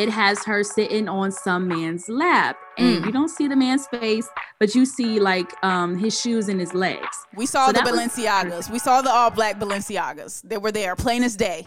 It has her sitting on some man's lap, and Mm. you don't see the man's face, but you see like um his shoes and his legs. We saw So the that was- Balenciagas. We saw the all black Balenciagas. They were there, plain as day.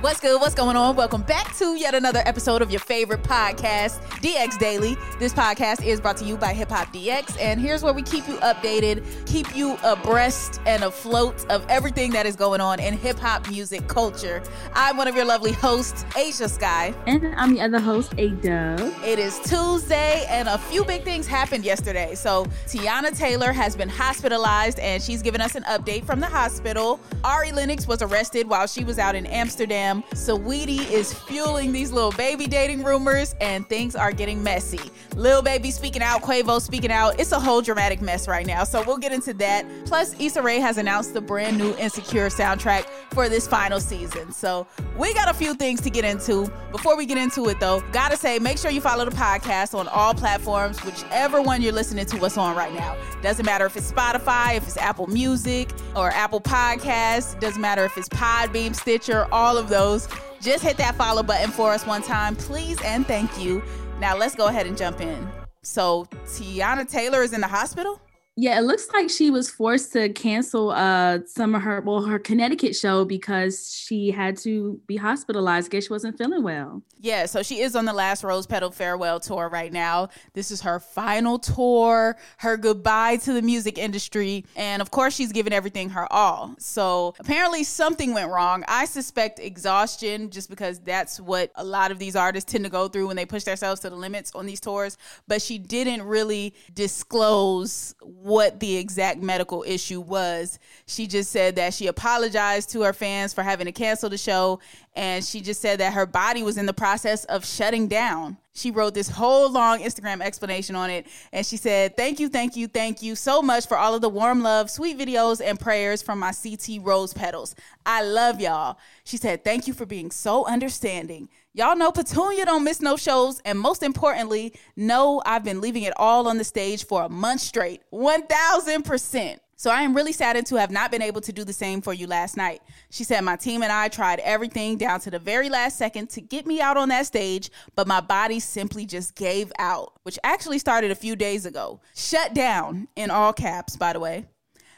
What's good? What's going on? Welcome back to yet another episode of your favorite podcast, DX Daily. This podcast is brought to you by Hip Hop DX, and here's where we keep you updated, keep you abreast and afloat of everything that is going on in hip hop music culture. I'm one of your lovely hosts, Ashia Skye. And I'm the other host, Ayeeedubb. It is Tuesday, and a few big things happened yesterday. So, Teyana Taylor has been hospitalized, and she's given us an update from the hospital. Ari Lennox was arrested while she was out in Amsterdam. Saweetie is fueling these Lil Baby dating rumors, and things are getting messy. Lil Baby speaking out, Quavo speaking out. It's a whole dramatic mess right now. So, we'll get into that. Plus, Issa Rae has announced the brand new Insecure soundtrack for this final season. So, we got a few things to get into. Before we get into it, though, gotta say, make sure you follow the podcast on all platforms, whichever one you're listening to us on right now. Doesn't matter if it's Spotify, if it's Apple Music, or Apple Podcasts. Doesn't matter if it's Podbean, Stitcher, all of those. Just hit that follow button for us one time, please, and thank you. Now, let's go ahead and jump in. So, Teyana Taylor is in the hospital? Yeah, it looks like she was forced to cancel uh some of her well her Connecticut show because she had to be hospitalized. I Guess she wasn't feeling well. Yeah, so she is on the last Rose Petal farewell tour right now. This is her final tour, her goodbye to the music industry. And of course, she's given everything her all. So apparently, something went wrong. I suspect exhaustion, just because that's what a lot of these artists tend to go through when they push themselves to the limits on these tours. But she didn't really disclose what the exact medical issue was. She just said that she apologized to her fans for having to cancel the show. And she just said that her body was in the process of shutting down. She wrote this whole long Instagram explanation on it. And she said, Thank you, thank you, thank you so much for all of the warm love, sweet videos, and prayers from my CT Rose Petals. I love y'all. She said, Thank you for being so understanding. Y'all know Petunia don't miss no shows. And most importantly, know I've been leaving it all on the stage for a month straight. 1000%. So I am really saddened to have not been able to do the same for you last night. She said, My team and I tried everything down to the very last second to get me out on that stage, but my body simply just gave out, which actually started a few days ago. Shut down, in all caps, by the way.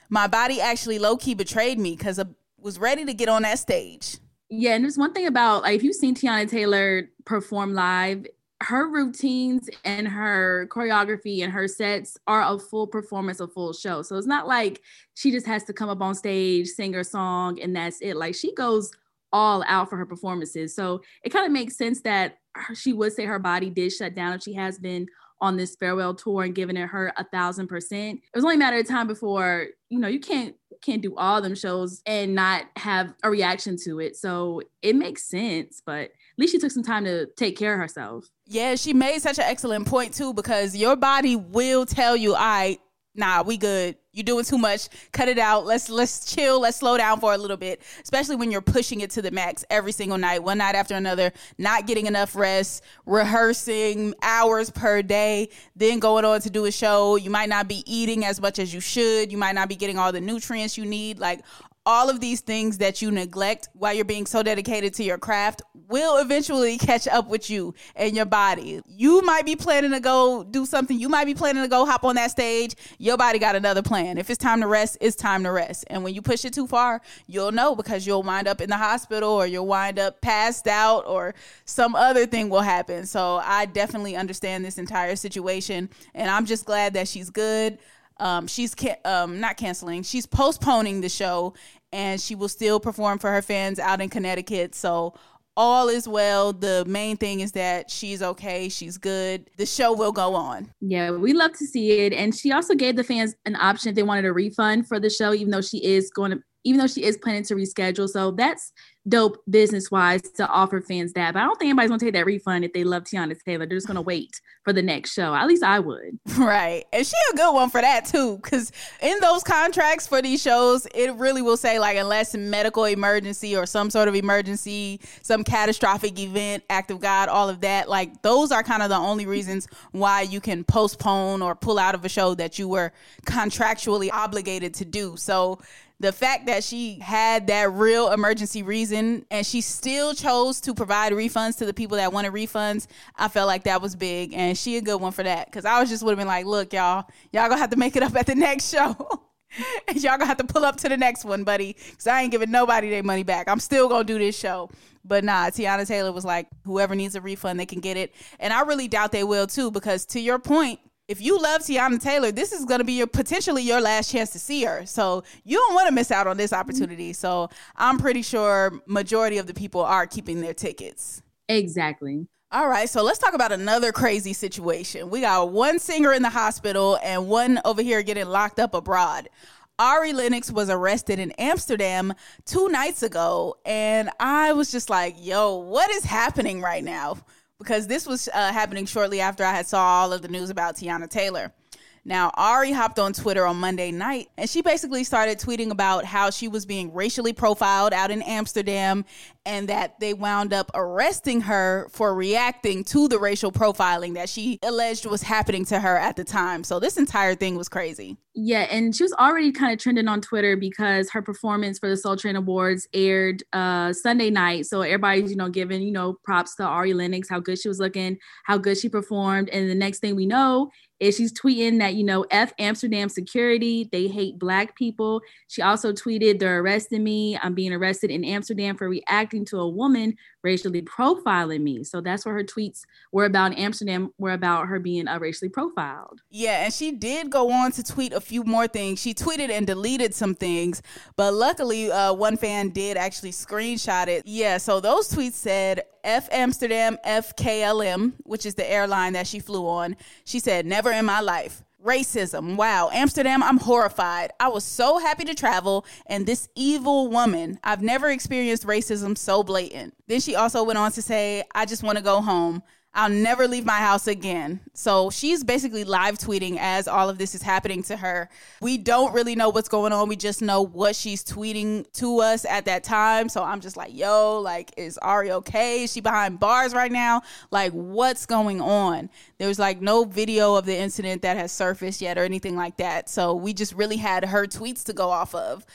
My body actually low key betrayed me because I was ready to get on that stage. Yeah, and there's one thing about like if you've seen Teyana Taylor perform live, her routines and her choreography and her sets are a full performance, a full show. So it's not like she just has to come up on stage, sing her song, and that's it. Like she goes all out for her performances. So it kind of makes sense that she would say her body did shut down if she has been on this farewell tour and giving it her a thousand percent. It was only a matter of time before, you know, you can't can't do all them shows and not have a reaction to it. So it makes sense, but at least she took some time to take care of herself. Yeah, she made such an excellent point too because your body will tell you, "I nah, we good. You're doing too much. Cut it out. Let's let's chill. Let's slow down for a little bit." Especially when you're pushing it to the max every single night, one night after another, not getting enough rest, rehearsing hours per day, then going on to do a show. You might not be eating as much as you should. You might not be getting all the nutrients you need. Like all of these things that you neglect while you're being so dedicated to your craft will eventually catch up with you and your body. You might be planning to go do something, you might be planning to go hop on that stage. Your body got another plan. If it's time to rest, it's time to rest. And when you push it too far, you'll know because you'll wind up in the hospital or you'll wind up passed out or some other thing will happen. So I definitely understand this entire situation and I'm just glad that she's good. Um, she's ca- um, not canceling. She's postponing the show, and she will still perform for her fans out in Connecticut. So all is well. The main thing is that she's okay. She's good. The show will go on. Yeah, we love to see it. And she also gave the fans an option if they wanted a refund for the show, even though she is going to, even though she is planning to reschedule. So that's dope business wise to offer fans that. But I don't think anybody's gonna take that refund if they love Teyana Taylor. They're just gonna wait for the next show. At least I would. Right. And she a good one for that too. Cause in those contracts for these shows, it really will say like unless medical emergency or some sort of emergency, some catastrophic event, act of God, all of that. Like those are kind of the only reasons why you can postpone or pull out of a show that you were contractually obligated to do. So the fact that she had that real emergency reason and she still chose to provide refunds to the people that wanted refunds, I felt like that was big. And she a good one for that. Cause I was just would have been like, look, y'all, y'all gonna have to make it up at the next show. and y'all gonna have to pull up to the next one, buddy. Cause I ain't giving nobody their money back. I'm still gonna do this show. But nah, Teyana Taylor was like, whoever needs a refund, they can get it. And I really doubt they will too, because to your point, if you love Teyana Taylor, this is going to be your potentially your last chance to see her. So you don't want to miss out on this opportunity. So I'm pretty sure majority of the people are keeping their tickets. Exactly. All right, so let's talk about another crazy situation. We got one singer in the hospital and one over here getting locked up abroad. Ari Lennox was arrested in Amsterdam two nights ago, and I was just like, yo, what is happening right now? Because this was uh, happening shortly after I had saw all of the news about Teyana Taylor. Now, Ari hopped on Twitter on Monday night and she basically started tweeting about how she was being racially profiled out in Amsterdam and that they wound up arresting her for reacting to the racial profiling that she alleged was happening to her at the time. So, this entire thing was crazy. Yeah, and she was already kind of trending on Twitter because her performance for the Soul Train Awards aired uh, Sunday night. So everybody's, you know, giving, you know, props to Ari Lennox, how good she was looking, how good she performed. And the next thing we know is she's tweeting that, you know, F Amsterdam security, they hate black people. She also tweeted, they're arresting me. I'm being arrested in Amsterdam for reacting to a woman racially profiling me. So that's what her tweets were about Amsterdam, were about her being uh, racially profiled. Yeah, and she did go on to tweet a few more things. She tweeted and deleted some things, but luckily, uh, one fan did actually screenshot it. Yeah, so those tweets said, F Amsterdam FKLM, which is the airline that she flew on. She said, Never in my life. Racism. Wow. Amsterdam, I'm horrified. I was so happy to travel, and this evil woman, I've never experienced racism so blatant. Then she also went on to say, I just want to go home. I'll never leave my house again. So she's basically live tweeting as all of this is happening to her. We don't really know what's going on. We just know what she's tweeting to us at that time. So I'm just like, yo, like, is Ari okay? Is she behind bars right now? Like, what's going on? There's like no video of the incident that has surfaced yet or anything like that. So we just really had her tweets to go off of.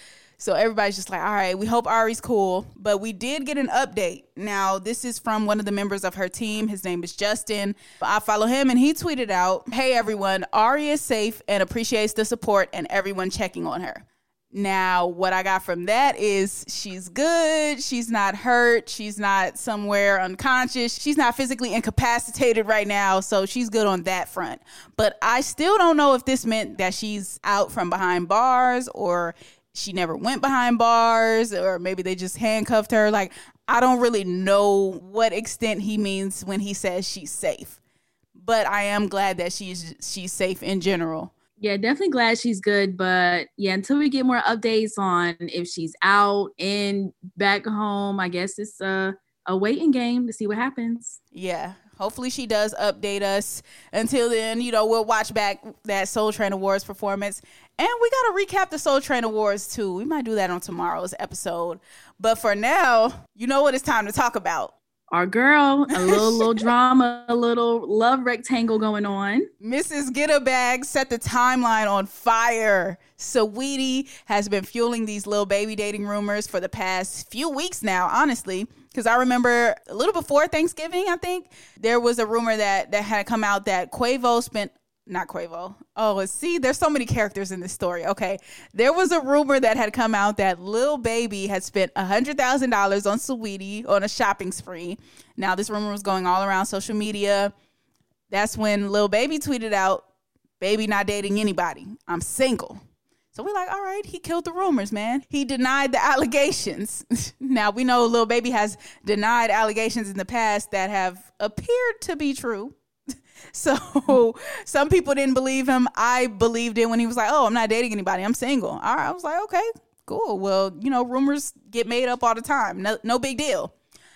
So everybody's just like, all right, we hope Ari's cool. But we did get an update. Now, this is from one of the members of her team. His name is Justin. I follow him and he tweeted out, Hey everyone, Ari is safe and appreciates the support and everyone checking on her. Now, what I got from that is she's good. She's not hurt. She's not somewhere unconscious. She's not physically incapacitated right now. So she's good on that front. But I still don't know if this meant that she's out from behind bars or she never went behind bars or maybe they just handcuffed her. Like, I don't really know what extent he means when he says she's safe. But I am glad that she's she's safe in general. Yeah, definitely glad she's good. But yeah, until we get more updates on if she's out and back home, I guess it's a, a waiting game to see what happens. Yeah. Hopefully she does update us. Until then, you know, we'll watch back that Soul Train Awards performance. And we got to recap the Soul Train Awards too. We might do that on tomorrow's episode. But for now, you know what it's time to talk about. our girl, a little little drama, a little love rectangle going on. Mrs. Get a Bag set the timeline on fire. Saweetie has been fueling these Lil Baby dating rumors for the past few weeks now, honestly. Because I remember a little before Thanksgiving, I think there was a rumor that that had come out that Quavo spent not Quavo. Oh, see, there's so many characters in this story. Okay. There was a rumor that had come out that Lil Baby had spent $100,000 on Saweetie on a shopping spree. Now, this rumor was going all around social media. That's when Lil Baby tweeted out, Baby not dating anybody. I'm single. So we're like, all right, he killed the rumors, man. He denied the allegations. now we know Lil Baby has denied allegations in the past that have appeared to be true. So some people didn't believe him. I believed it when he was like, "Oh, I'm not dating anybody. I'm single." All right, I was like, "Okay, cool. Well, you know, rumors get made up all the time. No, no big deal."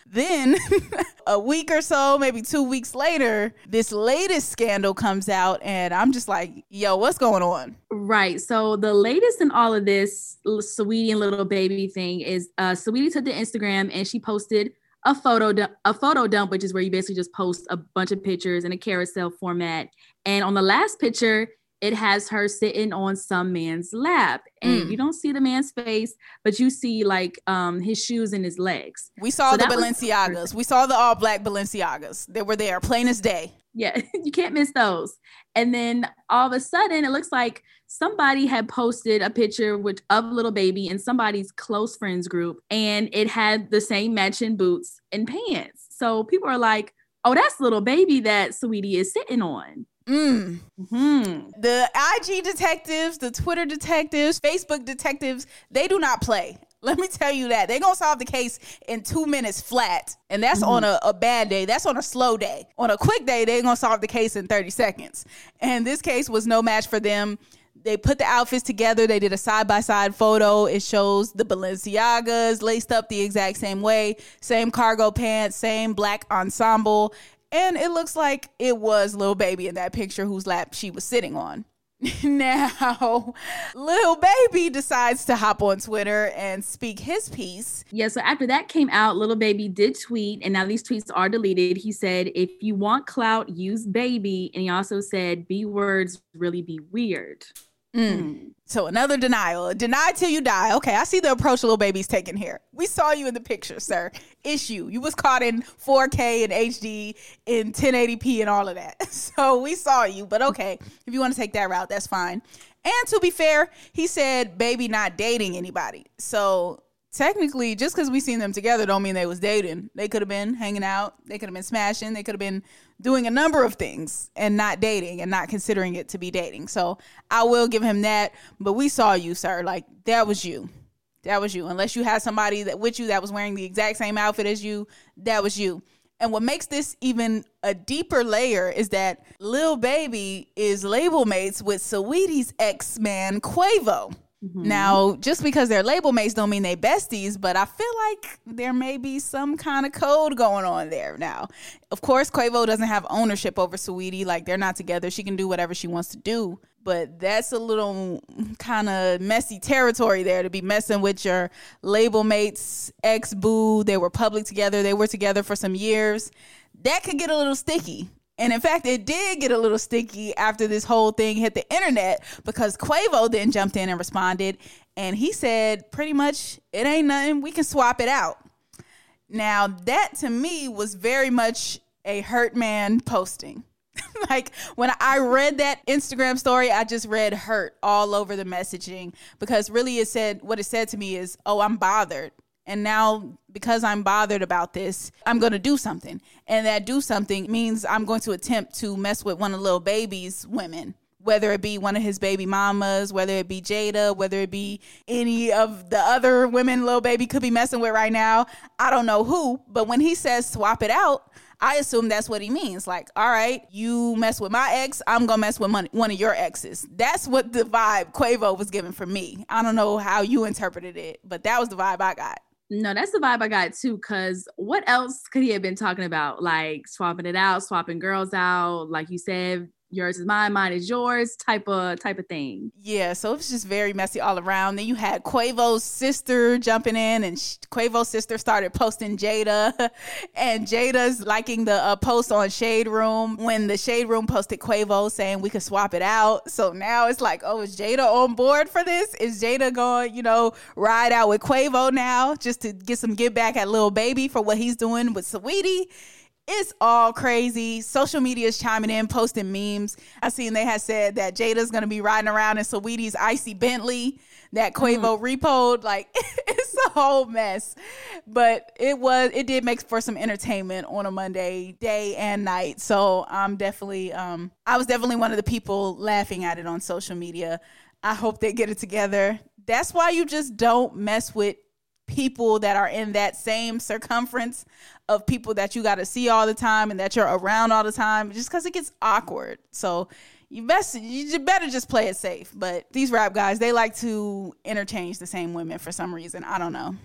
Then a week or so, maybe two weeks later, this latest scandal comes out, and I'm just like, yo, what's going on? Right. So the latest in all of this Saweetie and Lil Baby thing is uh Saweetie took to Instagram and she posted a photo dump, a photo dump, which is where you basically just post a bunch of pictures in a carousel format. And on the last picture, it has her sitting on some man's lap and mm. you don't see the man's face but you see like um his shoes and his legs. We saw so the balenciagas. we saw the all black balenciagas. They were there plain as day. Yeah you can't miss those. And then all of a sudden it looks like somebody had posted a picture with of Lil Baby in somebody's close friends group and it had the same matching boots and pants. So people are like oh that's Lil Baby that Saweetie is sitting on Mm. Mm-hmm. The IG detectives, the Twitter detectives, Facebook detectives, they do not play. Let me tell you that. They're going to solve the case in two minutes flat. And that's mm-hmm. on a, a, bad day. That's on a slow day. On a quick day, they're going to solve the case in 30 seconds. And this case was no match for them. They put the outfits together. They did a side by side photo. It shows the Balenciagas laced up the exact same way, same cargo pants, same black ensemble. And it looks like it was Lil Baby in that picture whose lap she was sitting on. now, Lil Baby decides to hop on Twitter and speak his piece. Yeah, so after that came out, Lil Baby did tweet, and now these tweets are deleted. He said, If you want clout, use baby. And he also said, B words really be weird. Mm. So another denial. Deny till you die. Okay, I see the approach Lil Baby's taking here. We saw you in the picture, sir. Issue. You was caught in 4K and HD in 1080p and all of that. So we saw you, but okay. If you want to take that route, that's fine. And to be fair, he said baby not dating anybody. So technically just because we seen them together don't mean they was dating. They could have been hanging out. They could have been smashing. They could have been doing a number of things and not dating and not considering it to be dating. So i will give him that but we saw you sir. Like that was you. That was you. Unless you had somebody that with you that was wearing the exact same outfit as you that was you. And what makes this even a deeper layer is that Lil Baby is label mates with Saweetie's ex man Quavo. Mm-hmm. Now, just because they're label mates don't mean they besties, but I feel like there may be some kind of code going on there now. Of course, Quavo doesn't have ownership over Saweetie. Like they're not together. She can do whatever she wants to do. But that's a little kind of messy territory there to be messing with your label mates, ex boo. They were public together. They were together for some years. That could get a little sticky. And in fact, it did get a little sticky after this whole thing hit the internet because Quavo then jumped in and responded. And he said, pretty much, it ain't nothing. We can swap it out. Now, that to me was very much a hurt man posting. like when I read that Instagram story, I just read hurt all over the messaging because really it said what it said to me is, oh, I'm bothered. And now, because I'm bothered about this, I'm going to do something. And that do something means I'm going to attempt to mess with one of Lil Baby's women, whether it be one of his baby mamas, whether it be Jayda, whether it be any of the other women Lil Baby could be messing with right now. I don't know who. But when he says swap it out, I assume that's what he means. Like, all right, you mess with my ex, I'm gonna mess with one, one of your exes. That's what the vibe Quavo was giving for me. I don't know how you interpreted it, but that was the vibe I got. No, that's the vibe I got too. Cause what else could he have been talking about? Like swapping it out, swapping girls out. Like you said, yours is mine, mine is yours type of type of thing. Yeah, so it was just very messy all around. Then you had Quavo's sister jumping in, and Quavo's sister started posting Jayda, and Jayda's liking the uh, post on Shade Room when the Shade Room posted Quavo saying we could swap it out. So now it's like, oh, is Jayda on board for this? Is Jayda going, you know, ride out with Quavo now just to get some get back at Lil Baby for what he's doing with Saweetie? It's all crazy. Social media is chiming in, posting memes. I seen they had said that Jayda's gonna be riding around in Saweetie's icy Bentley that Quavo mm. repoed. Like it's a whole mess. But it was it did make for some entertainment on a Monday day and night. So I'm definitely um I was definitely one of the people laughing at it on social media. I hope they get it together. That's why you just don't mess with people that are in that same circumference of people that you got to see all the time and that you're around all the time just because it gets awkward. So you best you better just play it safe. But these rap guys, they like to interchange the same women for some reason. I don't know.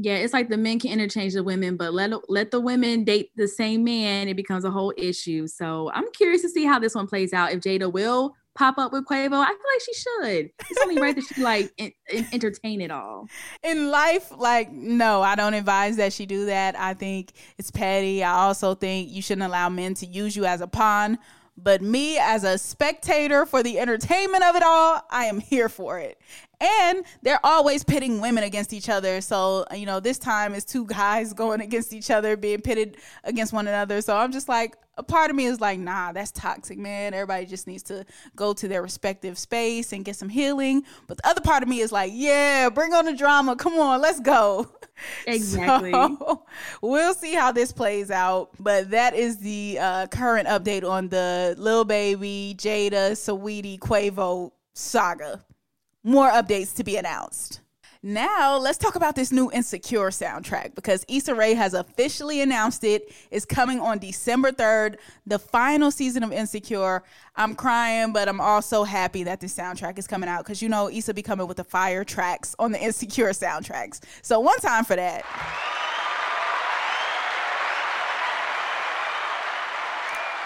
Yeah, it's like the men can interchange the women, but let let the women date the same man, it becomes a whole issue. So I'm curious to see how this one plays out. If Jayda will pop up with Quavo. I feel like she should. It's only right that she like in, in, entertain it all. In life, like no, I don't advise that she do that. I think it's petty. I also think you shouldn't allow men to use you as a pawn. But me as a spectator for the entertainment of it all, I am here for it. And they're always pitting women against each other. So, you know, this time it's two guys going against each other, being pitted against one another. So I'm just like, a part of me is like, nah, that's toxic, man. Everybody just needs to go to their respective space and get some healing. But the other part of me is like, yeah, bring on the drama. Come on, let's go. Exactly. So, we'll see how this plays out. But that is the uh, current update on the Lil Baby, Jayda, Saweetie, Quavo saga. More updates to be announced. Now, let's talk about this new Insecure soundtrack because Issa Rae has officially announced it is coming on December 3rd, the final season of Insecure. I'm crying, but I'm also happy that this soundtrack is coming out because you know Issa be coming with the fire tracks on the Insecure soundtracks. So, one time for that.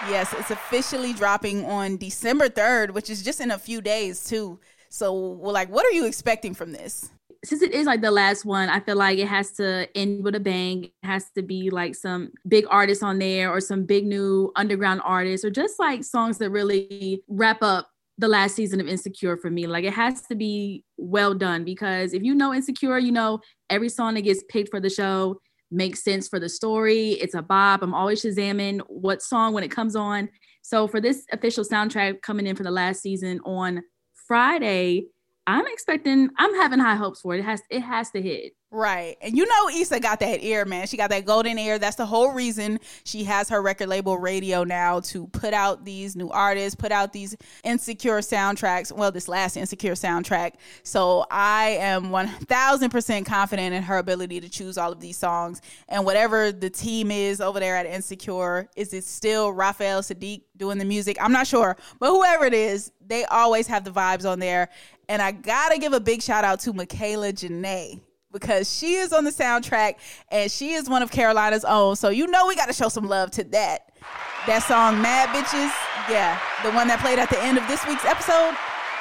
Yes, it's officially dropping on December 3rd, which is just in a few days, too. So, like, what are you expecting from this? Since it is like the last one, I feel like it has to end with a bang. It has to be like some big artists on there or some big new underground artists or just like songs that really wrap up the last season of Insecure for me. Like it has to be well done because if you know Insecure, you know every song that gets picked for the show makes sense for the story. It's a bop. I'm always shazamming what song when it comes on. So for this official soundtrack coming in for the last season on Friday, I'm expecting, I'm having high hopes for it. It has, it has to hit. Right. And you know Issa got that ear, man. She got that golden ear. That's the whole reason she has her record label Raedio now to put out these new artists, put out these insecure soundtracks. Well, this last insecure soundtrack. So I am 1000% confident in her ability to choose all of these songs. And whatever the team is over there at Insecure, is it still Raphael Saadiq doing the music? I'm not sure. But whoever it is, they always have the vibes on there. And I gotta give a big shout out to Michaela Janae because she is on the soundtrack and she is one of Carolina's own. So you know we got to show some love to that. That song Mad Bitches, yeah, the one that played at the end of this week's episode,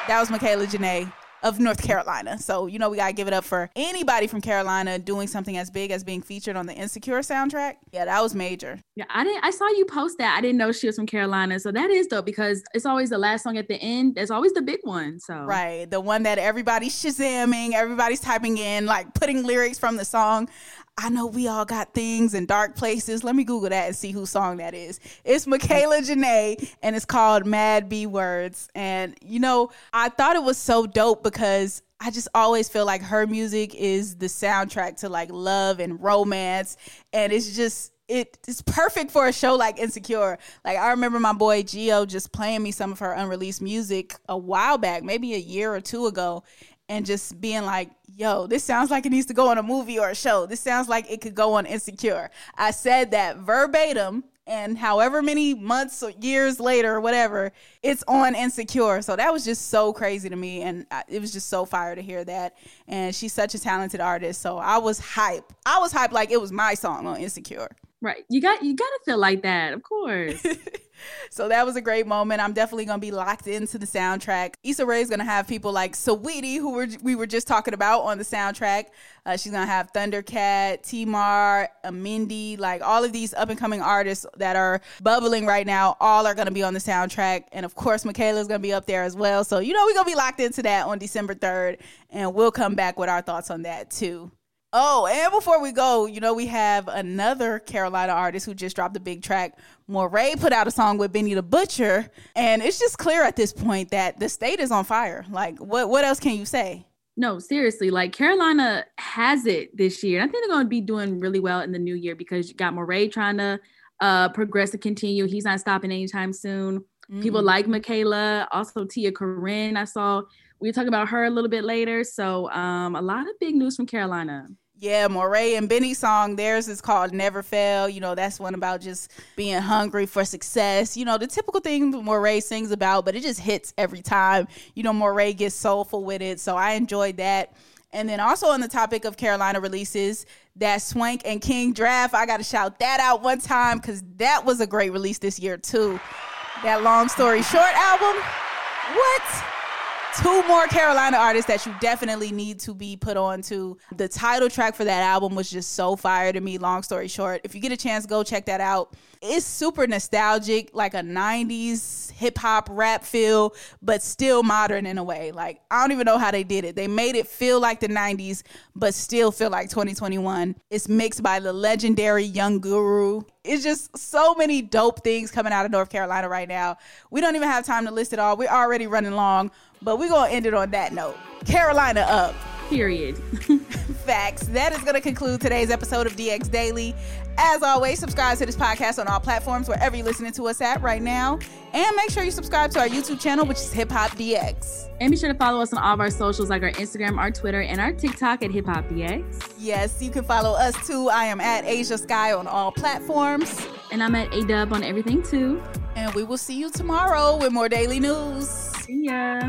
that was Michaela Janae of North Carolina. So, you know, we got to give it up for anybody from Carolina doing something as big as being featured on the Insecure soundtrack. Yeah, that was major. Yeah, I didn't I saw you post that. I didn't know she was from Carolina. So that is dope because it's always the last song at the end. That's always the big one. So Right. The one that everybody's shazamming, everybody's typing in, like putting lyrics from the song. I know we all got things in dark places. Let me Google that and see whose song that is. It's Michaela Janae and it's called Mad B Words. And, you know, I thought it was so dope because I just always feel like her music is the soundtrack to like love and romance. And it's just, it's perfect for a show like Insecure. Like I remember my boy Geo just playing me some of her unreleased music a while back, maybe a year or two ago, and just being like, yo, this sounds like it needs to go on a movie or a show. This sounds like it could go on Insecure. I said that verbatim, and however many months or years later or whatever, it's on Insecure. So that was just so crazy to me. And it was just so fire to hear that. And she's such a talented artist. So I was hype. I was hype like it was my song on Insecure. Right. You got you gotta feel like that, of course. So that was a great moment. I'm definitely gonna be locked into the soundtrack. Issa Rae is gonna have people like Saweetie, who were, we were just talking about on the soundtrack. Uh, she's gonna have Thundercat, T-Mar, Mindy, like all of these up and coming artists that are bubbling right now. All are gonna be on the soundtrack, and of course, Michaela's gonna be up there as well. So you know we're gonna be locked into that on December 3rd, and we'll come back with our thoughts on that too. Oh, and before we go, you know, we have another Carolina artist who just dropped a big track. Morray put out a song with Benny the Butcher, and it's just clear at this point that the state is on fire. Like, what what else can you say? No, seriously, like Carolina has it this year. And I think they're going to be doing really well in the new year because you got Morray trying to uh, progress to continue. He's not stopping anytime soon. Mm-hmm. People like Michaela, also Tia Corine. I saw we'll talk about her a little bit later. So um, a lot of big news from Carolina. Yeah, Morray and Benny's song, theirs is called Never Fail. You know, that's one about just being hungry for success. You know, the typical thing Morray sings about, but it just hits every time. You know, Morray gets soulful with it. So I enjoyed that. And then also on the topic of Carolina releases, that Swank and King draft, I got to shout that out one time because that was a great release this year, too. That long story short album. What? Two more Carolina artists that you definitely need to be put on to. The title track for that album was just so fire to me. Long story short, if you get a chance, go check that out. It's super nostalgic, like a 90s hip hop rap feel, but still modern in a way. Like, I don't even know how they did it. They made it feel like the 90s, but still feel like 2021. It's mixed by the legendary Young Guru. It's just so many dope things coming out of North Carolina right now. We don't even have time to list it all. We're already running long, but we're going to end it on that note. Carolina up. Period. Facts. That is going to conclude today's episode of DX Daily. As always, subscribe to this podcast on all platforms wherever you're listening to us at right now. And make sure you subscribe to our YouTube channel, which is Hip Hop DX. And be sure to follow us on all of our socials like our Instagram, our Twitter, and our TikTok at Hip Hop DX. Yes, you can follow us too. I am at Ashia Skye on all platforms. And I'm at Ayeeedubb on everything too. And we will see you tomorrow with more daily news. See ya.